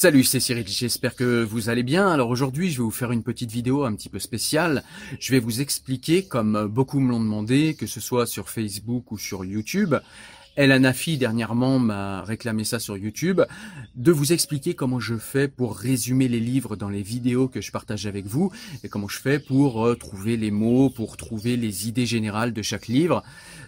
Salut, c'est Cyril, j'espère que vous allez bien. Alors aujourd'hui, je vais vous faire une petite vidéo un petit peu spéciale. Je vais vous expliquer, comme beaucoup me l'ont demandé, que ce soit sur Facebook ou sur YouTube, Elanafi dernièrement m'a réclamé ça sur YouTube, de vous expliquer comment je fais pour résumer les livres dans les vidéos que je partage avec vous et comment je fais pour euh, trouver les mots, pour trouver les idées générales de chaque livre.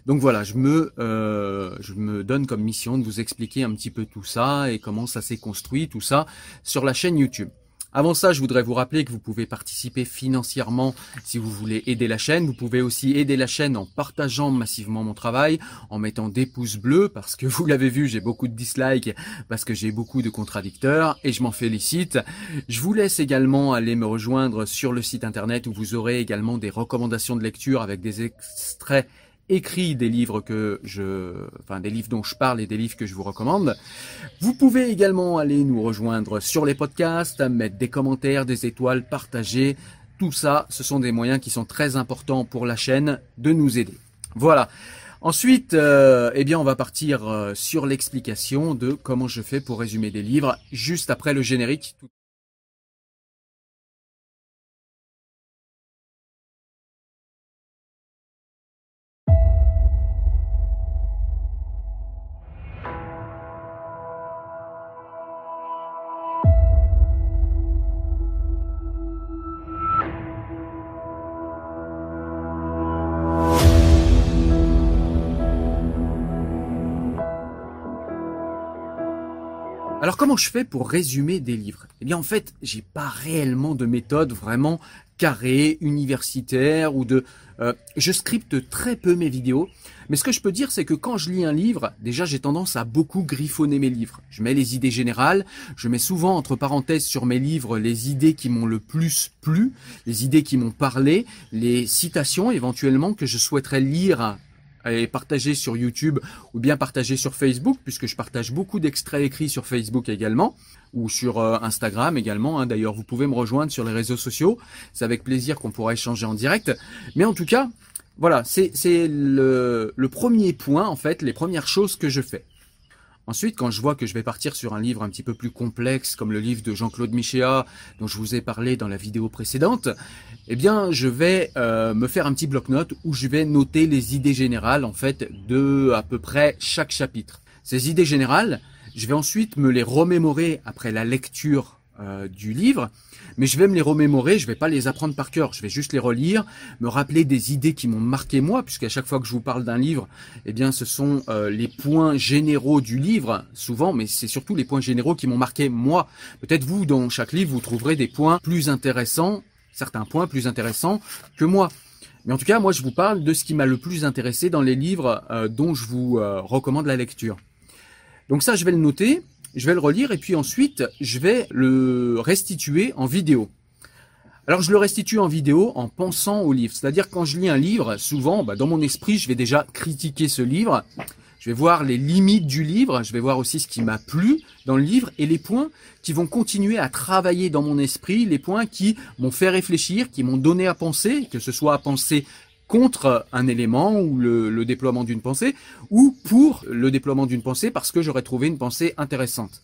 Donc voilà, je me, euh, je me donne comme mission de vous expliquer un petit peu tout ça et comment ça s'est construit, tout ça, sur la chaîne YouTube. Avant ça, je voudrais vous rappeler que vous pouvez participer financièrement si vous voulez aider la chaîne. Vous pouvez aussi aider la chaîne en partageant massivement mon travail, en mettant des pouces bleus, parce que vous l'avez vu, j'ai beaucoup de dislikes, parce que j'ai beaucoup de contradicteurs, et je m'en félicite. Je vous laisse également aller me rejoindre sur le site internet où vous aurez également des recommandations de lecture avec des extraits écrit des livres que je, enfin des livres dont je parle et des livres que je vous recommande. Vous pouvez également aller nous rejoindre sur les podcasts, mettre des commentaires, des étoiles, partager. Tout ça, ce sont des moyens qui sont très importants pour la chaîne de nous aider. Voilà. Ensuite, euh, eh bien, on va partir euh, sur l'explication de comment je fais pour résumer des livres juste après le générique. Alors comment je fais pour résumer des livres? Eh bien en fait, j'ai pas réellement de méthode vraiment carrée, universitaire ou de... Euh, je scripte très peu mes vidéos, mais ce que je peux dire c'est que quand je lis un livre, déjà j'ai tendance à beaucoup griffonner mes livres. Je mets les idées générales, je mets souvent entre parenthèses sur mes livres les idées qui m'ont le plus plu, les idées qui m'ont parlé, les citations éventuellement que je souhaiterais lire et partager sur YouTube ou bien partager sur Facebook, puisque je partage beaucoup d'extraits écrits sur Facebook également, ou sur euh, Instagram également. Hein. D'ailleurs, vous pouvez me rejoindre sur les réseaux sociaux. C'est avec plaisir qu'on pourra échanger en direct. Mais en tout cas, voilà, c'est le, le premier point, en fait, les premières choses que je fais. Ensuite, quand je vois que je vais partir sur un livre un petit peu plus complexe, comme le livre de Jean-Claude Michéa, dont je vous ai parlé dans la vidéo précédente, eh bien, je vais euh, me faire un petit bloc-notes où je vais noter les idées générales, en fait, de à peu près chaque chapitre. Ces idées générales, je vais ensuite me les remémorer après la lecture euh, du livre, mais je vais me les remémorer, je vais pas les apprendre par cœur, je vais juste les relire, me rappeler des idées qui m'ont marqué moi, puisqu'à chaque fois que je vous parle d'un livre, eh bien ce sont euh, les points généraux du livre, souvent, mais c'est surtout les points généraux qui m'ont marqué moi. Peut-être vous, dans chaque livre, vous trouverez des points plus intéressants, certains points plus intéressants que moi. Mais en tout cas, moi, je vous parle de ce qui m'a le plus intéressé dans les livres euh, dont je vous recommande la lecture. Donc ça, je vais le noter je vais le relire et puis ensuite je vais le restituer en vidéo. Alors je le restitue en vidéo en pensant au livre. C'est-à-dire quand je lis un livre, souvent bah, dans mon esprit je vais déjà critiquer ce livre. Je vais voir les limites du livre, je vais voir aussi ce qui m'a plu dans le livre et les points qui vont continuer à travailler dans mon esprit, les points qui m'ont fait réfléchir, qui m'ont donné à penser, que ce soit à penser contre un élément ou le, déploiement d'une pensée, ou pour le déploiement d'une pensée parce que j'aurais trouvé une pensée intéressante.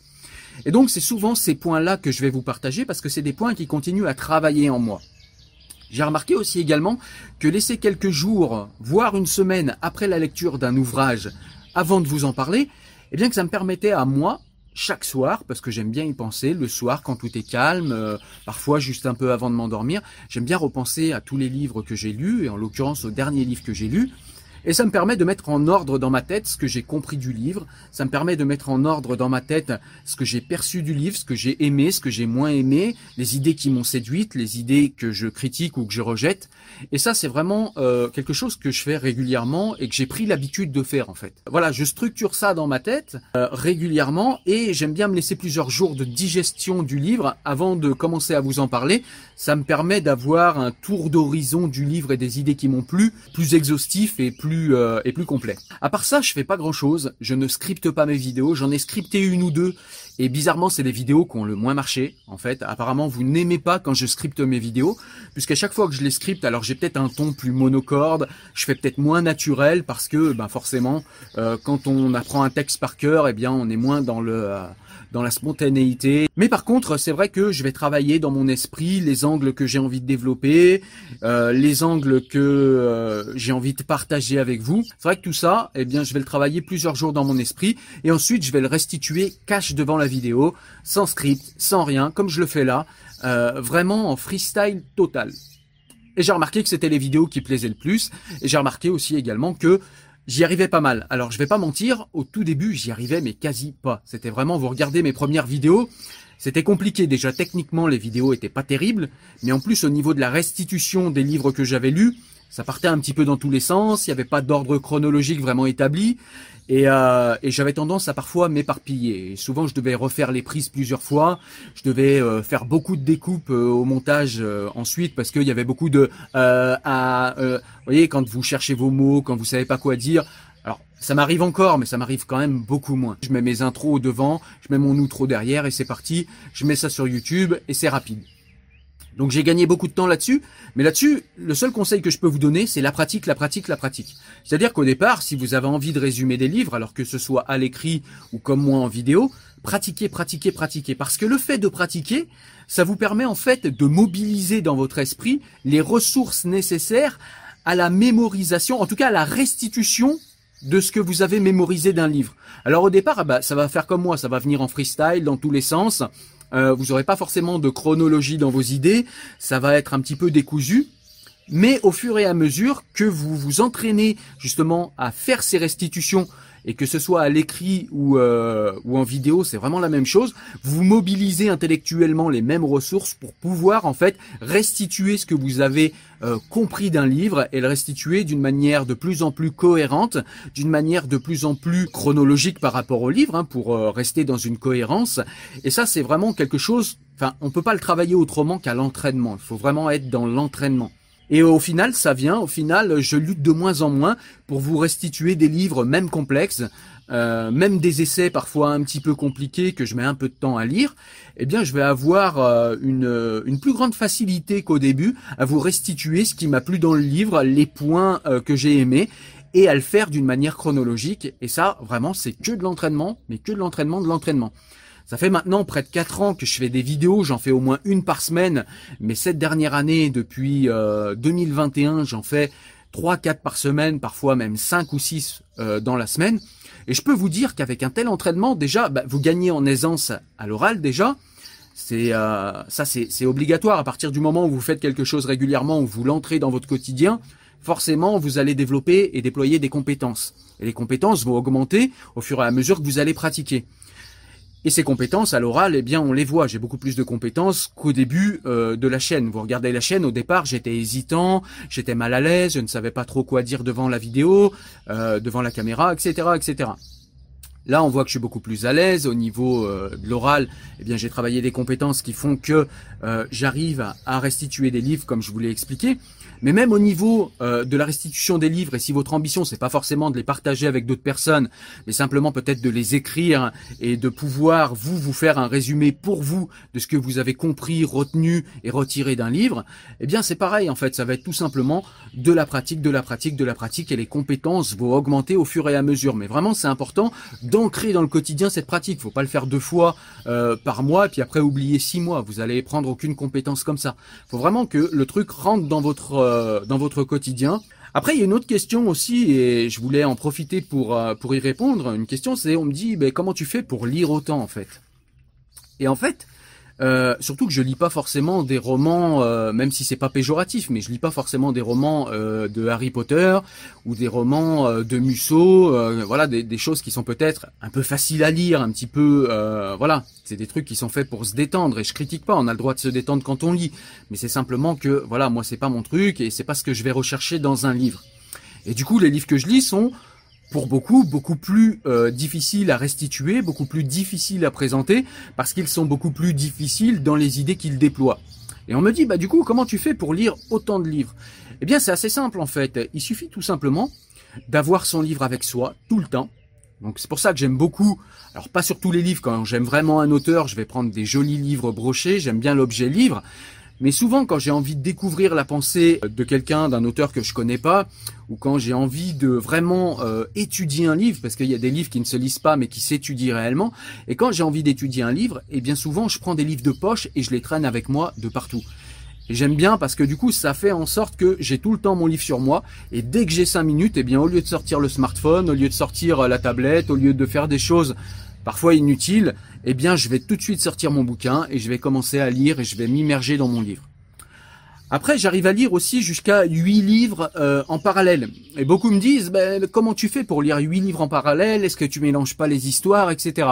Et donc c'est souvent ces points-là que je vais vous partager parce que c'est des points qui continuent à travailler en moi. J'ai remarqué aussi également que laisser quelques jours, voire une semaine après la lecture d'un ouvrage, avant de vous en parler, eh bien que ça me permettait à moi chaque soir, parce que j'aime bien y penser, le soir quand tout est calme, euh, parfois juste un peu avant de m'endormir, j'aime bien repenser à tous les livres que j'ai lus, et en l'occurrence au dernier livre que j'ai lu, et ça me permet de mettre en ordre dans ma tête ce que j'ai compris du livre. Ça me permet de mettre en ordre dans ma tête ce que j'ai perçu du livre, ce que j'ai aimé, ce que j'ai moins aimé, les idées qui m'ont séduite, les idées que je critique ou que je rejette. Et ça, c'est vraiment euh, quelque chose que je fais régulièrement et que j'ai pris l'habitude de faire en fait. Voilà, je structure ça dans ma tête euh, régulièrement et j'aime bien me laisser plusieurs jours de digestion du livre avant de commencer à vous en parler. Ça me permet d'avoir un tour d'horizon du livre et des idées qui m'ont plu, plus exhaustif et plus euh, plus complet. À part ça, je fais pas grand chose. Je ne scripte pas mes vidéos. J'en ai scripté une ou deux. Et bizarrement, c'est les vidéos qui ont le moins marché, en fait. Apparemment, vous n'aimez pas quand je scripte mes vidéos, puisqu'à chaque fois que je les scripte, alors j'ai peut-être un ton plus monocorde, je fais peut-être moins naturel, parce que, ben forcément, euh, quand on apprend un texte par cœur, eh bien, on est moins dans le euh, dans la spontanéité. Mais par contre, c'est vrai que je vais travailler dans mon esprit les angles que j'ai envie de développer, euh, les angles que euh, j'ai envie de partager avec vous. C'est vrai que tout ça, eh bien, je vais le travailler plusieurs jours dans mon esprit et ensuite je vais le restituer cash devant la vidéo, sans script, sans rien, comme je le fais là, euh, vraiment en freestyle total. Et j'ai remarqué que c'était les vidéos qui plaisaient le plus. Et j'ai remarqué aussi également que j'y arrivais pas mal. Alors je vais pas mentir, au tout début j'y arrivais mais quasi pas. C'était vraiment, vous regardez mes premières vidéos, c'était compliqué. Déjà techniquement les vidéos étaient pas terribles, mais en plus au niveau de la restitution des livres que j'avais lus, ça partait un petit peu dans tous les sens, il n'y avait pas d'ordre chronologique vraiment établi. Et, euh, et j'avais tendance à parfois m'éparpiller. Souvent, je devais refaire les prises plusieurs fois. Je devais euh, faire beaucoup de découpes euh, au montage euh, ensuite parce qu'il y avait beaucoup de à, vous voyez, quand vous cherchez vos mots, quand vous savez pas quoi dire. Alors, ça m'arrive encore, mais ça m'arrive quand même beaucoup moins. Je mets mes intros au devant, je mets mon outro derrière et c'est parti. Je mets ça sur YouTube et c'est rapide. Donc j'ai gagné beaucoup de temps là-dessus, mais là-dessus, le seul conseil que je peux vous donner, c'est la pratique, la pratique, la pratique. C'est-à-dire qu'au départ, si vous avez envie de résumer des livres, alors que ce soit à l'écrit ou comme moi en vidéo, pratiquez, pratiquez, pratiquez. Parce que le fait de pratiquer, ça vous permet en fait de mobiliser dans votre esprit les ressources nécessaires à la mémorisation, en tout cas à la restitution de ce que vous avez mémorisé d'un livre. Alors au départ, ah bah, ça va faire comme moi, ça va venir en freestyle dans tous les sens. Euh, vous n'aurez pas forcément de chronologie dans vos idées, ça va être un petit peu décousu. Mais au fur et à mesure que vous vous entraînez justement à faire ces restitutions et que ce soit à l'écrit ou, euh, ou en vidéo, c'est vraiment la même chose. Vous mobilisez intellectuellement les mêmes ressources pour pouvoir en fait restituer ce que vous avez euh, compris d'un livre et le restituer d'une manière de plus en plus cohérente, d'une manière de plus en plus chronologique par rapport au livre, hein, pour euh, rester dans une cohérence. Et ça, c'est vraiment quelque chose. Enfin, on peut pas le travailler autrement qu'à l'entraînement. Il faut vraiment être dans l'entraînement. Et au final, ça vient, au final, je lutte de moins en moins pour vous restituer des livres même complexes, euh, même des essais parfois un petit peu compliqués que je mets un peu de temps à lire, eh bien je vais avoir euh, une, plus grande facilité qu'au début à vous restituer ce qui m'a plu dans le livre, les points euh, que j'ai aimés, et à le faire d'une manière chronologique. Et ça, vraiment, c'est que de l'entraînement, mais que de l'entraînement de l'entraînement. Ça fait maintenant près de 4 ans que je fais des vidéos, j'en fais au moins une par semaine, mais cette dernière année, depuis 2021, euh, j'en fais 3, 4 par semaine, parfois même 5 ou 6 euh, dans la semaine. Et je peux vous dire qu'avec un tel entraînement, déjà, bah, vous gagnez en aisance à l'oral déjà. C'est euh, ça, c'est obligatoire. À partir du moment où vous faites quelque chose régulièrement, où vous l'entrez dans votre quotidien, forcément, vous allez développer et déployer des compétences. Et les compétences vont augmenter au fur et à mesure que vous allez pratiquer. Et ces compétences à l'oral, eh bien, on les voit. J'ai beaucoup plus de compétences qu'au début euh, de la chaîne. Vous regardez la chaîne, au départ, j'étais hésitant, j'étais mal à l'aise, je ne savais pas trop quoi dire devant la vidéo, euh, devant la caméra, etc., etc. Là, on voit que je suis beaucoup plus à l'aise au niveau euh, de l'oral. Eh bien, j'ai travaillé des compétences qui font que j'arrive à restituer des livres, comme je vous l'ai expliqué. Mais même au niveau euh, de la restitution des livres, et si votre ambition c'est pas forcément de les partager avec d'autres personnes, mais simplement peut-être de les écrire et de pouvoir vous vous faire un résumé pour vous de ce que vous avez compris, retenu et retiré d'un livre, eh bien c'est pareil en fait, ça va être tout simplement de la pratique, de la pratique, de la pratique et les compétences vont augmenter au fur et à mesure. Mais vraiment c'est important d'ancrer dans le quotidien cette pratique. Faut pas le faire deux fois euh, par mois et puis après oublier six mois. Vous allez prendre aucune compétence comme ça. Faut vraiment que le truc rentre dans votre euh, dans votre quotidien. Après, il y a une autre question aussi, et je voulais en profiter pour, euh, pour y répondre. Une question, c'est, on me dit, ben, comment tu fais pour lire autant, en fait? Et en fait, euh, surtout que je lis pas forcément des romans, euh, même si c'est pas péjoratif, mais je lis pas forcément des romans euh, de Harry Potter ou des romans de Musso, voilà, des, des, choses qui sont peut-être un peu faciles à lire, un petit peu, voilà, c'est des trucs qui sont faits pour se détendre. Et je critique pas, on a le droit de se détendre quand on lit, mais c'est simplement que, voilà, moi c'est pas mon truc et c'est pas ce que je vais rechercher dans un livre. Et du coup, les livres que je lis sont pour beaucoup, beaucoup plus euh, difficiles à restituer, beaucoup plus difficiles à présenter, parce qu'ils sont beaucoup plus difficiles dans les idées qu'ils déploient. Et on me dit, bah du coup, comment tu fais pour lire autant de livres? Eh bien, c'est assez simple en fait. Il suffit tout simplement d'avoir son livre avec soi tout le temps. Donc c'est pour ça que j'aime beaucoup, alors pas sur tous les livres, quand j'aime vraiment un auteur, je vais prendre des jolis livres brochés, j'aime bien l'objet livre, Mais souvent, quand j'ai envie de découvrir la pensée de quelqu'un, d'un auteur que je connais pas, ou quand j'ai envie de vraiment euh, étudier un livre, parce qu'il y a des livres qui ne se lisent pas mais qui s'étudient réellement, et quand j'ai envie d'étudier un livre, et eh bien souvent je prends des livres de poche et je les traîne avec moi de partout. J'aime bien parce que du coup, ça fait en sorte que j'ai tout le temps mon livre sur moi. Et dès que j'ai cinq minutes, eh bien, au lieu de sortir le smartphone, au lieu de sortir euh, la tablette, au lieu de faire des choses parfois inutiles, eh bien, je vais tout de suite sortir mon bouquin et je vais commencer à lire et je vais m'immerger dans mon livre. Après, j'arrive à lire aussi jusqu'à huit livres euh, en parallèle. Et beaucoup me disent, ben, comment tu fais pour lire huit livres en parallèle? Est-ce que tu mélanges pas les histoires, etc.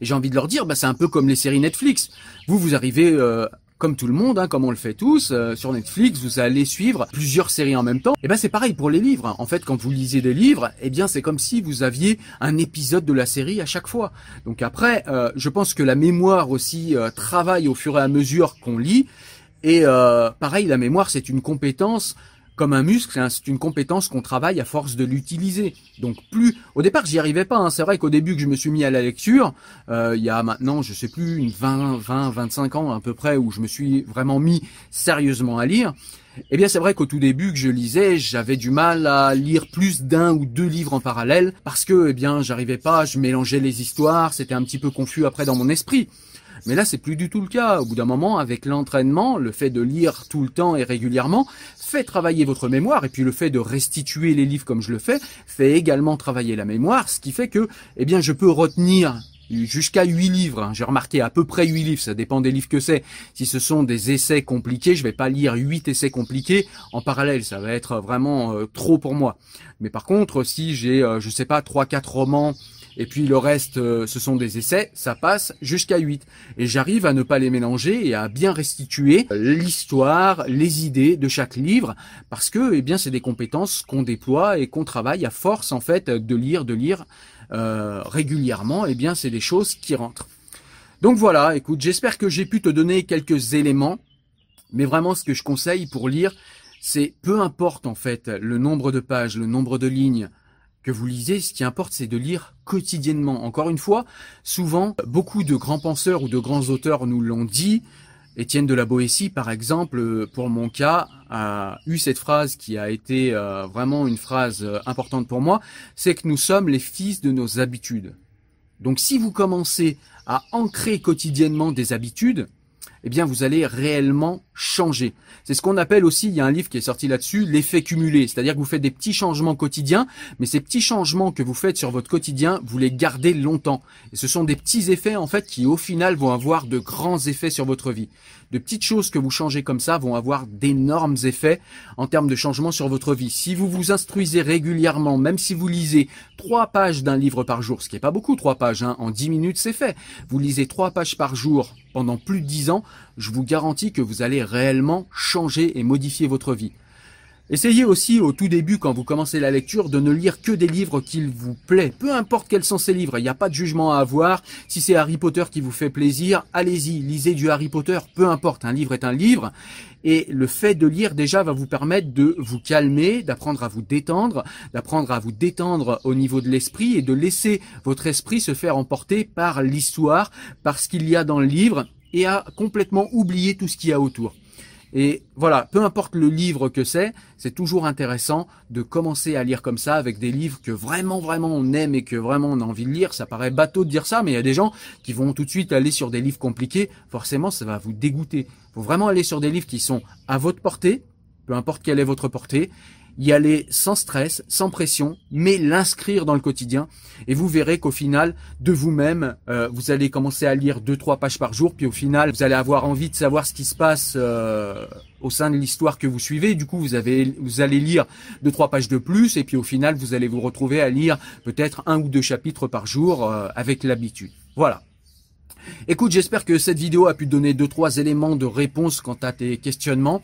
Et j'ai envie de leur dire, ben, c'est un peu comme les séries Netflix. Vous, vous arrivez euh, comme tout le monde, hein, comme on le fait tous, euh, sur Netflix, vous allez suivre plusieurs séries en même temps. Et eh ben c'est pareil pour les livres. En fait, quand vous lisez des livres, eh bien c'est comme si vous aviez un épisode de la série à chaque fois. Donc après, euh, je pense que la mémoire aussi euh, travaille au fur et à mesure qu'on lit. Et pareil, la mémoire, c'est une compétence comme un muscle, hein, c'est une compétence qu'on travaille à force de l'utiliser. Donc plus, au départ, j'y arrivais pas. Hein. C'est vrai qu'au début que je me suis mis à la lecture, euh, il y a maintenant, je sais plus, une 20, 20, 25 ans à peu près, où je me suis vraiment mis sérieusement à lire. Eh bien, c'est vrai qu'au tout début que je lisais, j'avais du mal à lire plus d'un ou deux livres en parallèle parce que, eh bien, j'arrivais pas, je mélangeais les histoires, c'était un petit peu confus après dans mon esprit. Mais là, c'est plus du tout le cas. Au bout d'un moment, avec l'entraînement, le fait de lire tout le temps et régulièrement fait travailler votre mémoire. Et puis le fait de restituer les livres comme je le fais fait également travailler la mémoire, ce qui fait que, eh bien, je peux retenir jusqu'à huit livres. Hein. J'ai remarqué à peu près huit livres, ça dépend des livres que c'est. Si ce sont des essais compliqués, je vais pas lire huit essais compliqués en parallèle, ça va être vraiment euh, trop pour moi. Mais par contre, si j'ai, euh, je sais pas, trois, quatre romans et puis le reste, euh, ce sont des essais, ça passe jusqu'à 8. Et j'arrive à ne pas les mélanger et à bien restituer l'histoire, les idées de chaque livre, parce que eh bien c'est des compétences qu'on déploie et qu'on travaille à force en fait de lire, de lire euh, régulièrement. Et eh bien c'est des choses qui rentrent. Donc voilà, écoute, j'espère que j'ai pu te donner quelques éléments, mais vraiment ce que je conseille pour lire, c'est peu importe en fait le nombre de pages, le nombre de lignes, que vous lisez, ce qui importe, c'est de lire quotidiennement. Encore une fois, souvent, beaucoup de grands penseurs ou de grands auteurs nous l'ont dit. Étienne de la Boétie, par exemple, pour mon cas, a eu cette phrase qui a été euh, vraiment une phrase euh, importante pour moi, c'est que nous sommes les fils de nos habitudes. Donc si vous commencez à ancrer quotidiennement des habitudes, eh bien vous allez réellement changer. C'est ce qu'on appelle aussi, il y a un livre qui est sorti là-dessus, l'effet cumulé. C'est-à-dire que vous faites des petits changements quotidiens, mais ces petits changements que vous faites sur votre quotidien, vous les gardez longtemps. Et ce sont des petits effets, en fait, qui au final vont avoir de grands effets sur votre vie. De petites choses que vous changez comme ça vont avoir d'énormes effets en termes de changement sur votre vie. Si vous vous instruisez régulièrement, même si vous lisez trois pages d'un livre par jour, ce qui n'est pas beaucoup, trois pages, hein, en dix minutes c'est fait. Vous lisez trois pages par jour pendant plus de dix ans, je vous garantis que vous allez réellement changer et modifier votre vie. Essayez aussi au tout début, quand vous commencez la lecture, de ne lire que des livres qu'il vous plaît. Peu importe quels sont ces livres, il n'y a pas de jugement à avoir. Si c'est Harry Potter qui vous fait plaisir, allez-y, lisez du Harry Potter. Peu importe, un livre est un livre. Et le fait de lire déjà va vous permettre de vous calmer, d'apprendre à vous détendre, d'apprendre à vous détendre au niveau de l'esprit et de laisser votre esprit se faire emporter par l'histoire, par ce qu'il y a dans le livre et à complètement oublier tout ce qu'il y a autour. Et voilà, peu importe le livre que c'est, c'est toujours intéressant de commencer à lire comme ça avec des livres que vraiment vraiment on aime et que vraiment on a envie de lire. Ça paraît bateau de dire ça, mais il y a des gens qui vont tout de suite aller sur des livres compliqués. Forcément, ça va vous dégoûter. Il faut vraiment aller sur des livres qui sont à votre portée, peu importe quelle est votre portée, y aller sans stress, sans pression, mais l'inscrire dans le quotidien. Et vous verrez qu'au final, de vous-même, euh, vous allez commencer à lire deux trois pages par jour, puis au final, vous allez avoir envie de savoir ce qui se passe euh, au sein de l'histoire que vous suivez. Du coup, vous avez, vous allez lire deux trois pages de plus, et puis au final, vous allez vous retrouver à lire peut-être un ou deux chapitres par jour euh, avec l'habitude. Voilà. Écoute, j'espère que cette vidéo a pu donner deux trois éléments de réponse quant à tes questionnements.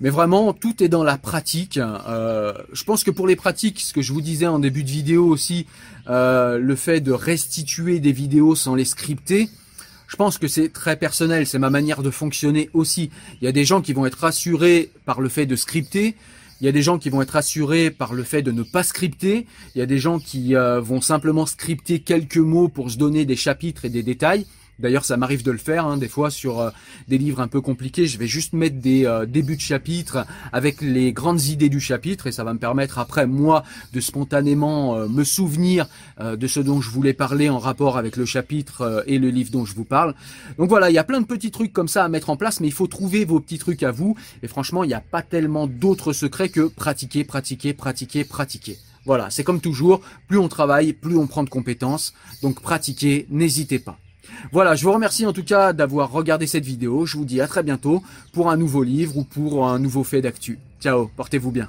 Mais vraiment, tout est dans la pratique. Euh, je pense que pour les pratiques, ce que je vous disais en début de vidéo aussi, euh, le fait de restituer des vidéos sans les scripter, je pense que c'est très personnel, c'est ma manière de fonctionner aussi. Il y a des gens qui vont être rassurés par le fait de scripter, il y a des gens qui vont être assurés par le fait de ne pas scripter. Il y a des gens qui euh, vont simplement scripter quelques mots pour se donner des chapitres et des détails. D'ailleurs, ça m'arrive de le faire hein, des fois sur euh, des livres un peu compliqués. Je vais juste mettre des euh, débuts de chapitre avec les grandes idées du chapitre et ça va me permettre après moi de spontanément euh, me souvenir de ce dont je voulais parler en rapport avec le chapitre et le livre dont je vous parle. Donc voilà, il y a plein de petits trucs comme ça à mettre en place, mais il faut trouver vos petits trucs à vous. Et franchement, il n'y a pas tellement d'autres secrets que pratiquer, pratiquer, pratiquer, pratiquer. Voilà, c'est comme toujours, plus on travaille, plus on prend de compétences. Donc pratiquez, n'hésitez pas. Voilà, je vous remercie en tout cas d'avoir regardé cette vidéo. Je vous dis à très bientôt pour un nouveau livre ou pour un nouveau fait d'actu. Ciao, portez-vous bien.